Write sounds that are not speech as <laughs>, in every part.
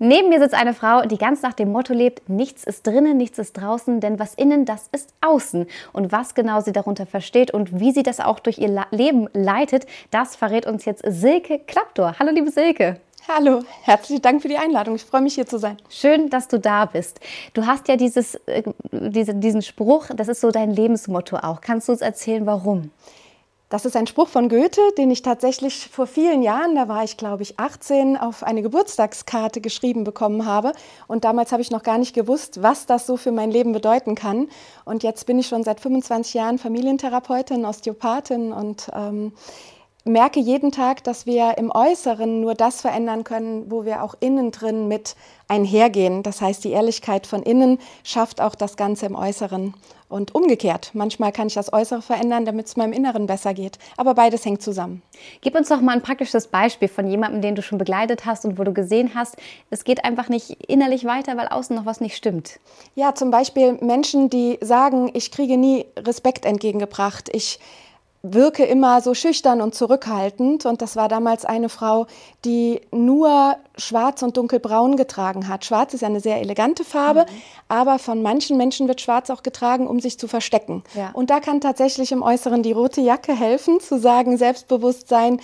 Neben mir sitzt eine Frau, die ganz nach dem Motto lebt, nichts ist drinnen, nichts ist draußen, denn was innen, das ist außen. Und was genau sie darunter versteht und wie sie das auch durch ihr Leben leitet, das verrät uns jetzt Silke Klappdor. Hallo liebe Silke. Hallo, herzlichen Dank für die Einladung. Ich freue mich hier zu sein. Schön, dass du da bist. Du hast ja dieses, äh, diese, diesen Spruch, das ist so dein Lebensmotto auch. Kannst du uns erzählen, warum? Das ist ein Spruch von Goethe, den ich tatsächlich vor vielen Jahren, da war ich glaube ich 18, auf eine Geburtstagskarte geschrieben bekommen habe. Und damals habe ich noch gar nicht gewusst, was das so für mein Leben bedeuten kann. Und jetzt bin ich schon seit 25 Jahren Familientherapeutin, Osteopathin und ähm, merke jeden Tag, dass wir im Äußeren nur das verändern können, wo wir auch innen drin mit einhergehen. Das heißt, die Ehrlichkeit von innen schafft auch das Ganze im Äußeren. Und umgekehrt, manchmal kann ich das Äußere verändern, damit es meinem Inneren besser geht. Aber beides hängt zusammen. Gib uns doch mal ein praktisches Beispiel von jemandem, den du schon begleitet hast und wo du gesehen hast, es geht einfach nicht innerlich weiter, weil außen noch was nicht stimmt. Ja, zum Beispiel Menschen, die sagen, ich kriege nie Respekt entgegengebracht. Ich wirke immer so schüchtern und zurückhaltend. Und das war damals eine Frau, die nur schwarz und dunkelbraun getragen hat. Schwarz ist ja eine sehr elegante Farbe, mhm. aber von manchen Menschen wird schwarz auch getragen, um sich zu verstecken. Ja. Und da kann tatsächlich im Äußeren die rote Jacke helfen, zu sagen, Selbstbewusstsein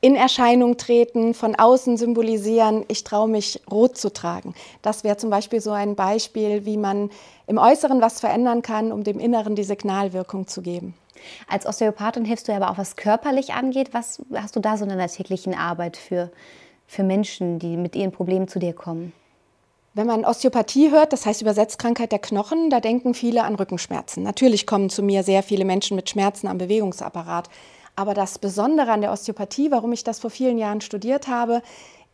in Erscheinung treten, von außen symbolisieren, ich traue mich rot zu tragen. Das wäre zum Beispiel so ein Beispiel, wie man im Äußeren was verändern kann, um dem Inneren die Signalwirkung zu geben. Als Osteopathin hilfst du aber auch, was körperlich angeht. Was hast du da so in deiner täglichen Arbeit für, für Menschen, die mit ihren Problemen zu dir kommen? Wenn man Osteopathie hört, das heißt übersetzt Krankheit der Knochen, da denken viele an Rückenschmerzen. Natürlich kommen zu mir sehr viele Menschen mit Schmerzen am Bewegungsapparat. Aber das Besondere an der Osteopathie, warum ich das vor vielen Jahren studiert habe,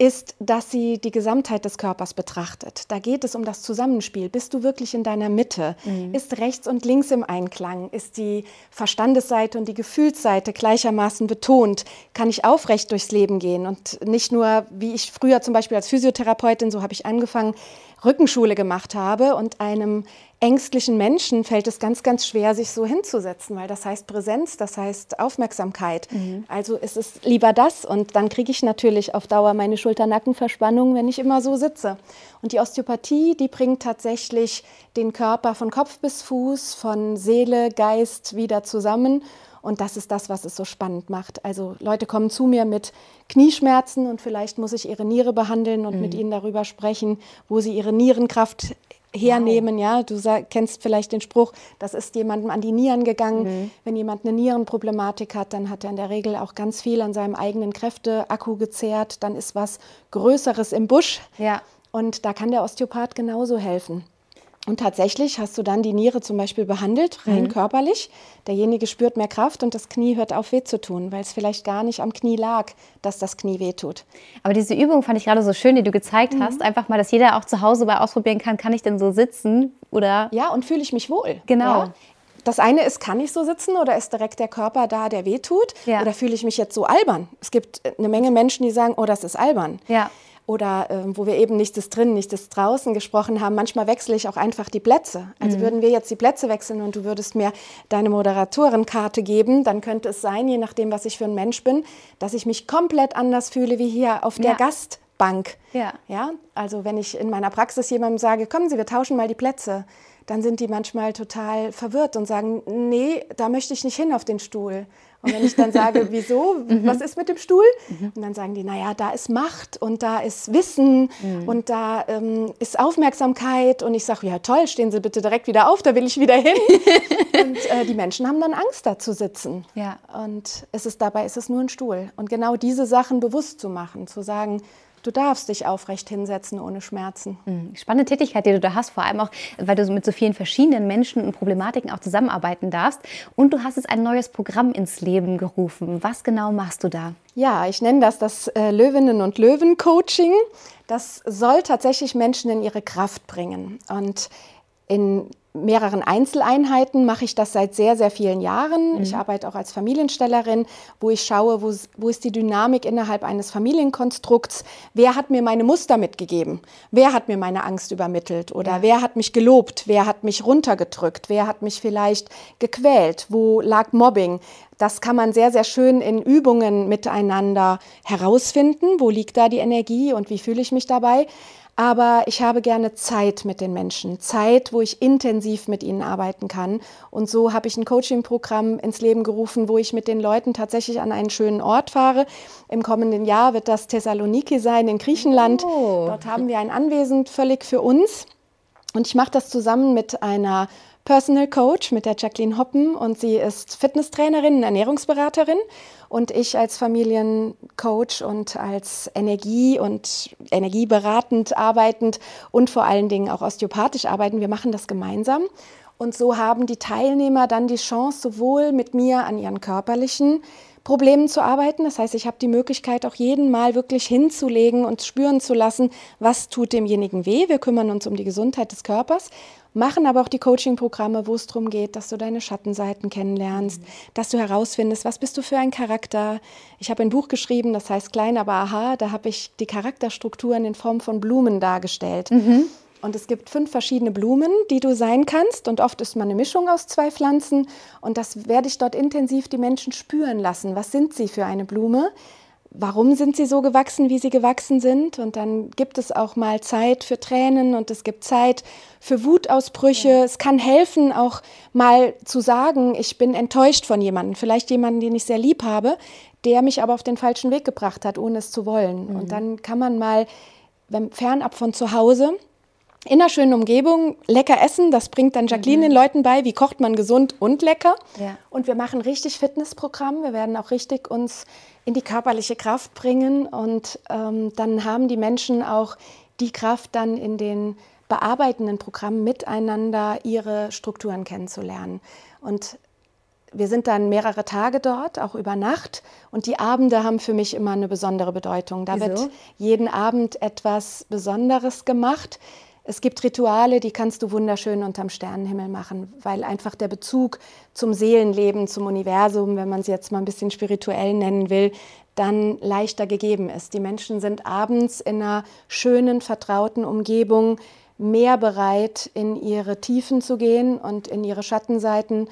ist, dass sie die Gesamtheit des Körpers betrachtet. Da geht es um das Zusammenspiel. Bist du wirklich in deiner Mitte? Mhm. Ist rechts und links im Einklang? Ist die Verstandesseite und die Gefühlsseite gleichermaßen betont? Kann ich aufrecht durchs Leben gehen und nicht nur, wie ich früher zum Beispiel als Physiotherapeutin, so habe ich angefangen, Rückenschule gemacht habe und einem ängstlichen Menschen fällt es ganz, ganz schwer, sich so hinzusetzen, weil das heißt Präsenz, das heißt Aufmerksamkeit. Mhm. Also ist es lieber das und dann kriege ich natürlich auf Dauer meine Schulter-Nackenverspannung, wenn ich immer so sitze. Und die Osteopathie, die bringt tatsächlich den Körper von Kopf bis Fuß, von Seele, Geist wieder zusammen. Und das ist das, was es so spannend macht. Also Leute kommen zu mir mit Knieschmerzen und vielleicht muss ich ihre Niere behandeln und mhm. mit ihnen darüber sprechen, wo sie ihre Nierenkraft hernehmen. Wow. Ja, du sag, kennst vielleicht den Spruch, das ist jemandem an die Nieren gegangen. Mhm. Wenn jemand eine Nierenproblematik hat, dann hat er in der Regel auch ganz viel an seinem eigenen Kräfteakku gezehrt. Dann ist was Größeres im Busch. Ja. Und da kann der Osteopath genauso helfen. Und tatsächlich hast du dann die Niere zum Beispiel behandelt, rein mhm. körperlich. Derjenige spürt mehr Kraft und das Knie hört auf weh zu tun, weil es vielleicht gar nicht am Knie lag, dass das Knie weh tut. Aber diese Übung fand ich gerade so schön, die du gezeigt mhm. hast. Einfach mal, dass jeder auch zu Hause mal ausprobieren kann, kann ich denn so sitzen oder? Ja, und fühle ich mich wohl. Genau. Ja? Das eine ist, kann ich so sitzen oder ist direkt der Körper da, der weh tut? Ja. Oder fühle ich mich jetzt so albern? Es gibt eine Menge Menschen, die sagen, oh, das ist albern. Ja oder äh, wo wir eben nichts ist drin, nichts ist draußen gesprochen haben, manchmal wechsle ich auch einfach die Plätze. Also mhm. würden wir jetzt die Plätze wechseln und du würdest mir deine Moderatorenkarte geben, dann könnte es sein, je nachdem, was ich für ein Mensch bin, dass ich mich komplett anders fühle wie hier auf der ja. Gastbank. Ja. ja. Also wenn ich in meiner Praxis jemandem sage, kommen Sie, wir tauschen mal die Plätze, dann sind die manchmal total verwirrt und sagen, nee, da möchte ich nicht hin auf den Stuhl. Und wenn ich dann sage, <laughs> wieso, mhm. was ist mit dem Stuhl? Mhm. Und dann sagen die, naja, da ist Macht und da ist Wissen mhm. und da ähm, ist Aufmerksamkeit. Und ich sage, ja toll, stehen Sie bitte direkt wieder auf, da will ich wieder hin. <laughs> und äh, die Menschen haben dann Angst, da zu sitzen. Ja. Und es ist, dabei ist es nur ein Stuhl. Und genau diese Sachen bewusst zu machen, zu sagen, Du darfst dich aufrecht hinsetzen ohne Schmerzen. Mhm. Spannende Tätigkeit, die du da hast, vor allem auch, weil du mit so vielen verschiedenen Menschen und Problematiken auch zusammenarbeiten darfst. Und du hast jetzt ein neues Programm ins Leben gerufen. Was genau machst du da? Ja, ich nenne das das äh, Löwinnen und Löwen Coaching. Das soll tatsächlich Menschen in ihre Kraft bringen. Und in mehreren Einzeleinheiten mache ich das seit sehr, sehr vielen Jahren. Mhm. Ich arbeite auch als Familienstellerin, wo ich schaue, wo, wo, ist die Dynamik innerhalb eines Familienkonstrukts. Wer hat mir meine Muster mitgegeben? Wer hat mir meine Angst übermittelt? Oder ja. wer hat mich gelobt? Wer hat mich runtergedrückt? Wer hat mich vielleicht gequält? Wo lag Mobbing? Das kann man sehr, sehr schön in Übungen miteinander herausfinden. Wo liegt da die Energie und wie fühle ich mich dabei? Aber ich habe gerne Zeit mit den Menschen, Zeit, wo ich intensiv mit ihnen arbeiten kann. Und so habe ich ein Coaching-Programm ins Leben gerufen, wo ich mit den Leuten tatsächlich an einen schönen Ort fahre. Im kommenden Jahr wird das Thessaloniki sein in Griechenland. Oh. Dort haben wir ein Anwesen völlig für uns. Und ich mache das zusammen mit einer Personal Coach, mit der Jacqueline Hoppen. Und sie ist Fitnesstrainerin, Ernährungsberaterin und ich als Familiencoach und als Energie- und energieberatend arbeitend und vor allen Dingen auch osteopathisch arbeiten, wir machen das gemeinsam. Und so haben die Teilnehmer dann die Chance, sowohl mit mir an ihren körperlichen Problemen zu arbeiten. Das heißt, ich habe die Möglichkeit, auch jeden Mal wirklich hinzulegen und spüren zu lassen, was tut demjenigen weh. Wir kümmern uns um die Gesundheit des Körpers machen aber auch die Coaching-Programme, wo es darum geht, dass du deine Schattenseiten kennenlernst, mhm. dass du herausfindest, was bist du für ein Charakter. Ich habe ein Buch geschrieben, das heißt Klein, aber aha, da habe ich die Charakterstrukturen in Form von Blumen dargestellt. Mhm. Und es gibt fünf verschiedene Blumen, die du sein kannst. Und oft ist man eine Mischung aus zwei Pflanzen. Und das werde ich dort intensiv die Menschen spüren lassen. Was sind sie für eine Blume? Warum sind sie so gewachsen, wie sie gewachsen sind. Und dann gibt es auch mal Zeit für Tränen und es gibt Zeit für Wutausbrüche. Ja. Es kann helfen, auch mal zu sagen, ich bin enttäuscht von jemandem, vielleicht jemanden, den ich sehr lieb habe, der mich aber auf den falschen Weg gebracht hat, ohne es zu wollen. Mhm. Und dann kann man mal fernab von zu Hause in einer schönen Umgebung lecker essen. Das bringt dann Jacqueline mhm. den Leuten bei, wie kocht man gesund und lecker. Ja. Und wir machen richtig Fitnessprogramm. Wir werden auch richtig uns in die körperliche Kraft bringen. Und ähm, dann haben die Menschen auch die Kraft, dann in den bearbeitenden Programmen miteinander ihre Strukturen kennenzulernen. Und wir sind dann mehrere Tage dort, auch über Nacht. Und die Abende haben für mich immer eine besondere Bedeutung. Da Wieso? wird jeden Abend etwas Besonderes gemacht. Es gibt Rituale, die kannst du wunderschön unterm Sternenhimmel machen, weil einfach der Bezug zum Seelenleben, zum Universum, wenn man es jetzt mal ein bisschen spirituell nennen will, dann leichter gegeben ist. Die Menschen sind abends in einer schönen, vertrauten Umgebung mehr bereit, in ihre Tiefen zu gehen und in ihre Schattenseiten,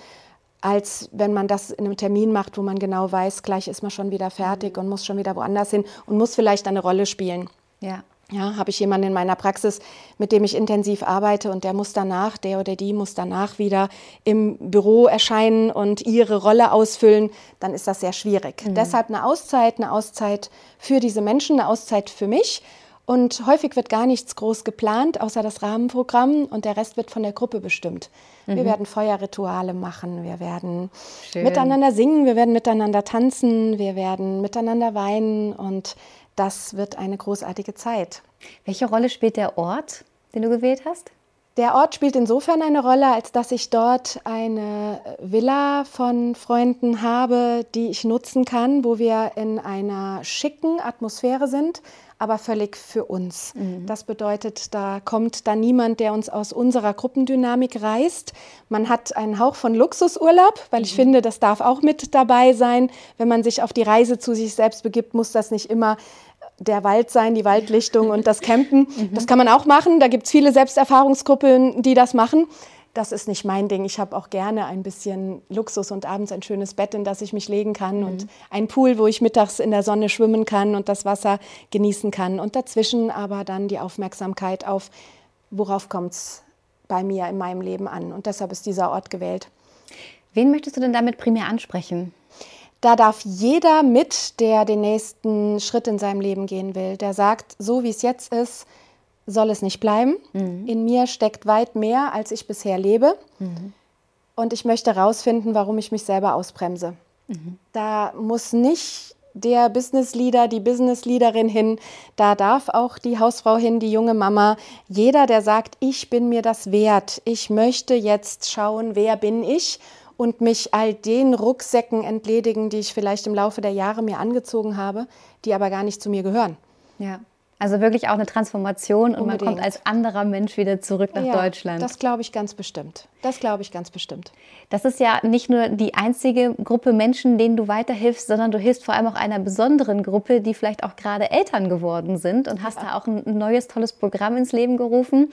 als wenn man das in einem Termin macht, wo man genau weiß, gleich ist man schon wieder fertig und muss schon wieder woanders hin und muss vielleicht eine Rolle spielen. Ja. Ja, habe ich jemanden in meiner Praxis, mit dem ich intensiv arbeite und der muss danach, der oder die muss danach wieder im Büro erscheinen und ihre Rolle ausfüllen, dann ist das sehr schwierig. Mhm. Deshalb eine Auszeit, eine Auszeit für diese Menschen, eine Auszeit für mich. Und häufig wird gar nichts groß geplant, außer das Rahmenprogramm und der Rest wird von der Gruppe bestimmt. Mhm. Wir werden Feuerrituale machen, wir werden Schön. miteinander singen, wir werden miteinander tanzen, wir werden miteinander weinen und das wird eine großartige Zeit. Welche Rolle spielt der Ort, den du gewählt hast? Der Ort spielt insofern eine Rolle, als dass ich dort eine Villa von Freunden habe, die ich nutzen kann, wo wir in einer schicken Atmosphäre sind, aber völlig für uns. Mhm. Das bedeutet, da kommt dann niemand, der uns aus unserer Gruppendynamik reißt. Man hat einen Hauch von Luxusurlaub, weil ich mhm. finde, das darf auch mit dabei sein. Wenn man sich auf die Reise zu sich selbst begibt, muss das nicht immer der Wald sein, die Waldlichtung und das <laughs> Campen. Mhm. Das kann man auch machen. Da gibt es viele Selbsterfahrungsgruppen, die das machen. Das ist nicht mein Ding. Ich habe auch gerne ein bisschen Luxus und abends ein schönes Bett, in das ich mich legen kann mhm. und ein Pool, wo ich mittags in der Sonne schwimmen kann und das Wasser genießen kann. Und dazwischen aber dann die Aufmerksamkeit auf, worauf kommt es bei mir in meinem Leben an. Und deshalb ist dieser Ort gewählt. Wen möchtest du denn damit primär ansprechen? Da darf jeder mit, der den nächsten Schritt in seinem Leben gehen will, der sagt, so wie es jetzt ist, soll es nicht bleiben. Mhm. In mir steckt weit mehr, als ich bisher lebe. Mhm. Und ich möchte herausfinden, warum ich mich selber ausbremse. Mhm. Da muss nicht der Business Leader, die Business Leaderin hin, da darf auch die Hausfrau hin, die junge Mama. Jeder, der sagt, ich bin mir das wert, ich möchte jetzt schauen, wer bin ich und mich all den Rucksäcken entledigen, die ich vielleicht im Laufe der Jahre mir angezogen habe, die aber gar nicht zu mir gehören. Ja. Also wirklich auch eine Transformation und Unbedingt. man kommt als anderer Mensch wieder zurück nach ja, Deutschland. Das glaube ich ganz bestimmt. Das glaube ich ganz bestimmt. Das ist ja nicht nur die einzige Gruppe Menschen, denen du weiterhilfst, sondern du hilfst vor allem auch einer besonderen Gruppe, die vielleicht auch gerade Eltern geworden sind und hast ja. da auch ein neues tolles Programm ins Leben gerufen.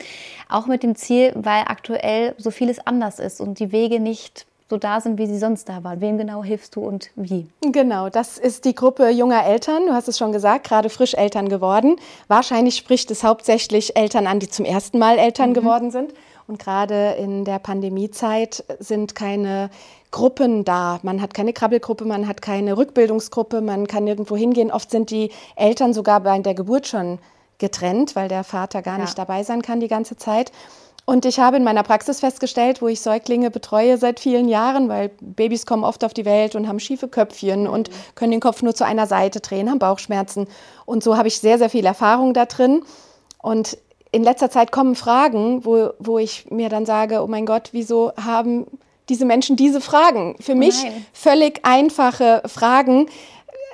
Auch mit dem Ziel, weil aktuell so vieles anders ist und die Wege nicht so da sind, wie sie sonst da waren. Wem genau hilfst du und wie? Genau, das ist die Gruppe junger Eltern. Du hast es schon gesagt, gerade frisch Eltern geworden. Wahrscheinlich spricht es hauptsächlich Eltern an, die zum ersten Mal Eltern mhm. geworden sind. Und gerade in der Pandemiezeit sind keine Gruppen da. Man hat keine Krabbelgruppe, man hat keine Rückbildungsgruppe, man kann nirgendwo hingehen. Oft sind die Eltern sogar bei der Geburt schon getrennt, weil der Vater gar ja. nicht dabei sein kann die ganze Zeit. Und ich habe in meiner Praxis festgestellt, wo ich Säuglinge betreue seit vielen Jahren, weil Babys kommen oft auf die Welt und haben schiefe Köpfchen und können den Kopf nur zu einer Seite drehen, haben Bauchschmerzen. Und so habe ich sehr, sehr viel Erfahrung da drin. Und in letzter Zeit kommen Fragen, wo, wo ich mir dann sage, oh mein Gott, wieso haben diese Menschen diese Fragen? Für mich Nein. völlig einfache Fragen,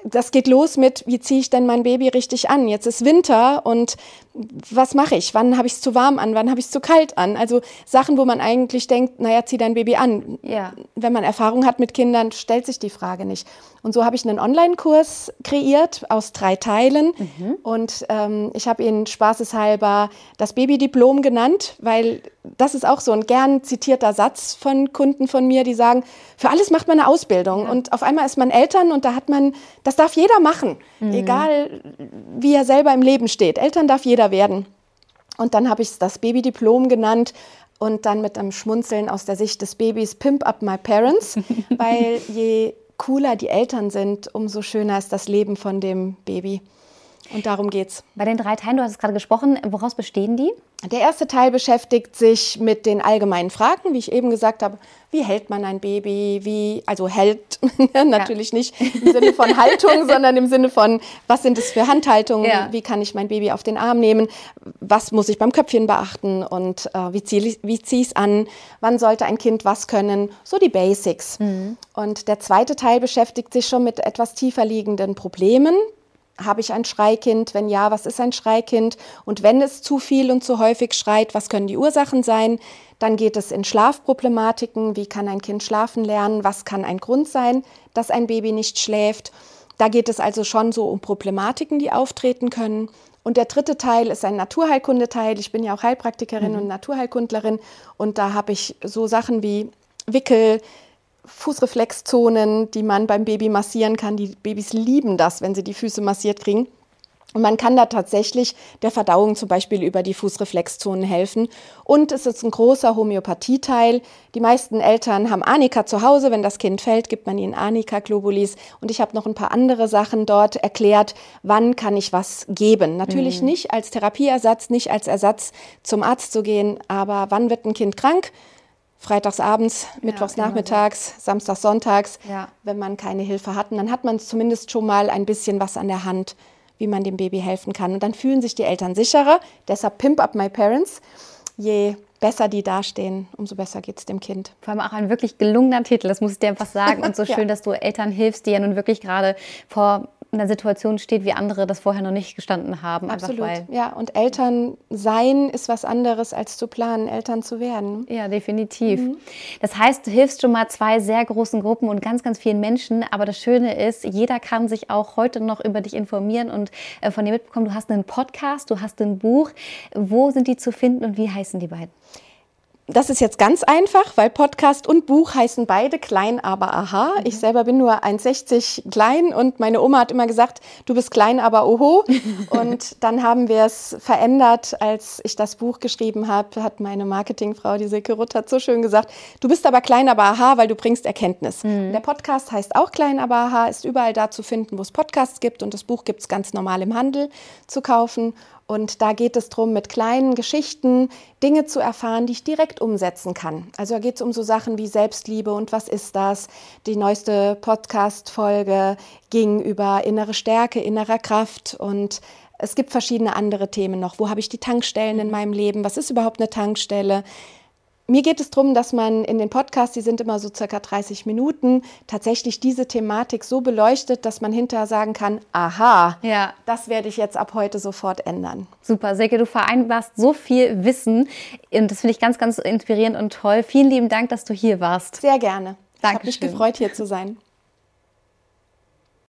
das geht los mit, wie ziehe ich denn mein Baby richtig an? Jetzt ist Winter und was mache ich? Wann habe ich es zu warm an? Wann habe ich es zu kalt an? Also Sachen, wo man eigentlich denkt, naja, zieh dein Baby an. Ja. Wenn man Erfahrung hat mit Kindern, stellt sich die Frage nicht. Und so habe ich einen Online-Kurs kreiert aus drei Teilen. Mhm. Und ähm, ich habe ihn spaßeshalber das Babydiplom genannt, weil das ist auch so ein gern zitierter Satz von Kunden von mir, die sagen, für alles macht man eine Ausbildung. Ja. Und auf einmal ist man Eltern und da hat man, das darf jeder machen, mhm. egal wie er selber im Leben steht. Eltern darf jeder jeder werden. Und dann habe ich es das Babydiplom genannt und dann mit einem Schmunzeln aus der Sicht des Babys Pimp Up My Parents, <laughs> weil je cooler die Eltern sind, umso schöner ist das Leben von dem Baby. Und darum geht's. Bei den drei Teilen, du hast es gerade gesprochen, woraus bestehen die? Der erste Teil beschäftigt sich mit den allgemeinen Fragen, wie ich eben gesagt habe. Wie hält man ein Baby? Wie, also hält <laughs> natürlich ja. nicht im Sinne von Haltung, <laughs> sondern im Sinne von, was sind es für Handhaltungen? Ja. Wie kann ich mein Baby auf den Arm nehmen? Was muss ich beim Köpfchen beachten? Und äh, wie ziehe ich es an? Wann sollte ein Kind was können? So die Basics. Mhm. Und der zweite Teil beschäftigt sich schon mit etwas tiefer liegenden Problemen, habe ich ein Schreikind? Wenn ja, was ist ein Schreikind? Und wenn es zu viel und zu häufig schreit, was können die Ursachen sein? Dann geht es in Schlafproblematiken. Wie kann ein Kind schlafen lernen? Was kann ein Grund sein, dass ein Baby nicht schläft? Da geht es also schon so um Problematiken, die auftreten können. Und der dritte Teil ist ein Naturheilkundeteil. Ich bin ja auch Heilpraktikerin mhm. und Naturheilkundlerin. Und da habe ich so Sachen wie Wickel, Fußreflexzonen, die man beim Baby massieren kann. Die Babys lieben das, wenn sie die Füße massiert kriegen. Und man kann da tatsächlich der Verdauung zum Beispiel über die Fußreflexzonen helfen. Und es ist ein großer Homöopathieteil. Die meisten Eltern haben Anika zu Hause. Wenn das Kind fällt, gibt man ihnen Anika-Globulis. Und ich habe noch ein paar andere Sachen dort erklärt. Wann kann ich was geben? Natürlich mhm. nicht als Therapieersatz, nicht als Ersatz zum Arzt zu gehen. Aber wann wird ein Kind krank? Freitagsabends, mittwochs ja, nachmittags, so. samstags, sonntags, ja. wenn man keine Hilfe hat. Und dann hat man zumindest schon mal ein bisschen was an der Hand, wie man dem Baby helfen kann. Und dann fühlen sich die Eltern sicherer. Deshalb Pimp Up My Parents. Je besser die dastehen, umso besser geht es dem Kind. Vor allem auch ein wirklich gelungener Titel, das muss ich dir einfach sagen. Und so <laughs> schön, ja. dass du Eltern hilfst, die ja nun wirklich gerade vor in einer Situation steht, wie andere das vorher noch nicht gestanden haben. Absolut. ja, und Eltern sein ist was anderes als zu planen, Eltern zu werden. Ja, definitiv. Mhm. Das heißt, du hilfst schon mal zwei sehr großen Gruppen und ganz, ganz vielen Menschen. Aber das Schöne ist, jeder kann sich auch heute noch über dich informieren und äh, von dir mitbekommen. Du hast einen Podcast, du hast ein Buch. Wo sind die zu finden und wie heißen die beiden? Das ist jetzt ganz einfach, weil Podcast und Buch heißen beide klein, aber aha. Mhm. Ich selber bin nur 1,60 klein und meine Oma hat immer gesagt, du bist klein, aber oho. <laughs> und dann haben wir es verändert, als ich das Buch geschrieben habe, hat meine Marketingfrau, die Silke Rutt, hat so schön gesagt, du bist aber klein, aber aha, weil du bringst Erkenntnis. Mhm. Der Podcast heißt auch klein, aber aha, ist überall da zu finden, wo es Podcasts gibt und das Buch gibt es ganz normal im Handel zu kaufen. Und da geht es darum, mit kleinen Geschichten Dinge zu erfahren, die ich direkt umsetzen kann. Also da geht es um so Sachen wie Selbstliebe und was ist das? Die neueste Podcast-Folge ging über innere Stärke, innerer Kraft und es gibt verschiedene andere Themen noch. Wo habe ich die Tankstellen in meinem Leben? Was ist überhaupt eine Tankstelle? Mir geht es darum, dass man in den Podcasts, die sind immer so circa 30 Minuten, tatsächlich diese Thematik so beleuchtet, dass man hinterher sagen kann, aha, ja. das werde ich jetzt ab heute sofort ändern. Super, Silke, du vereinbarst so viel Wissen und das finde ich ganz, ganz inspirierend und toll. Vielen lieben Dank, dass du hier warst. Sehr gerne. Danke. Ich habe mich gefreut, hier zu sein.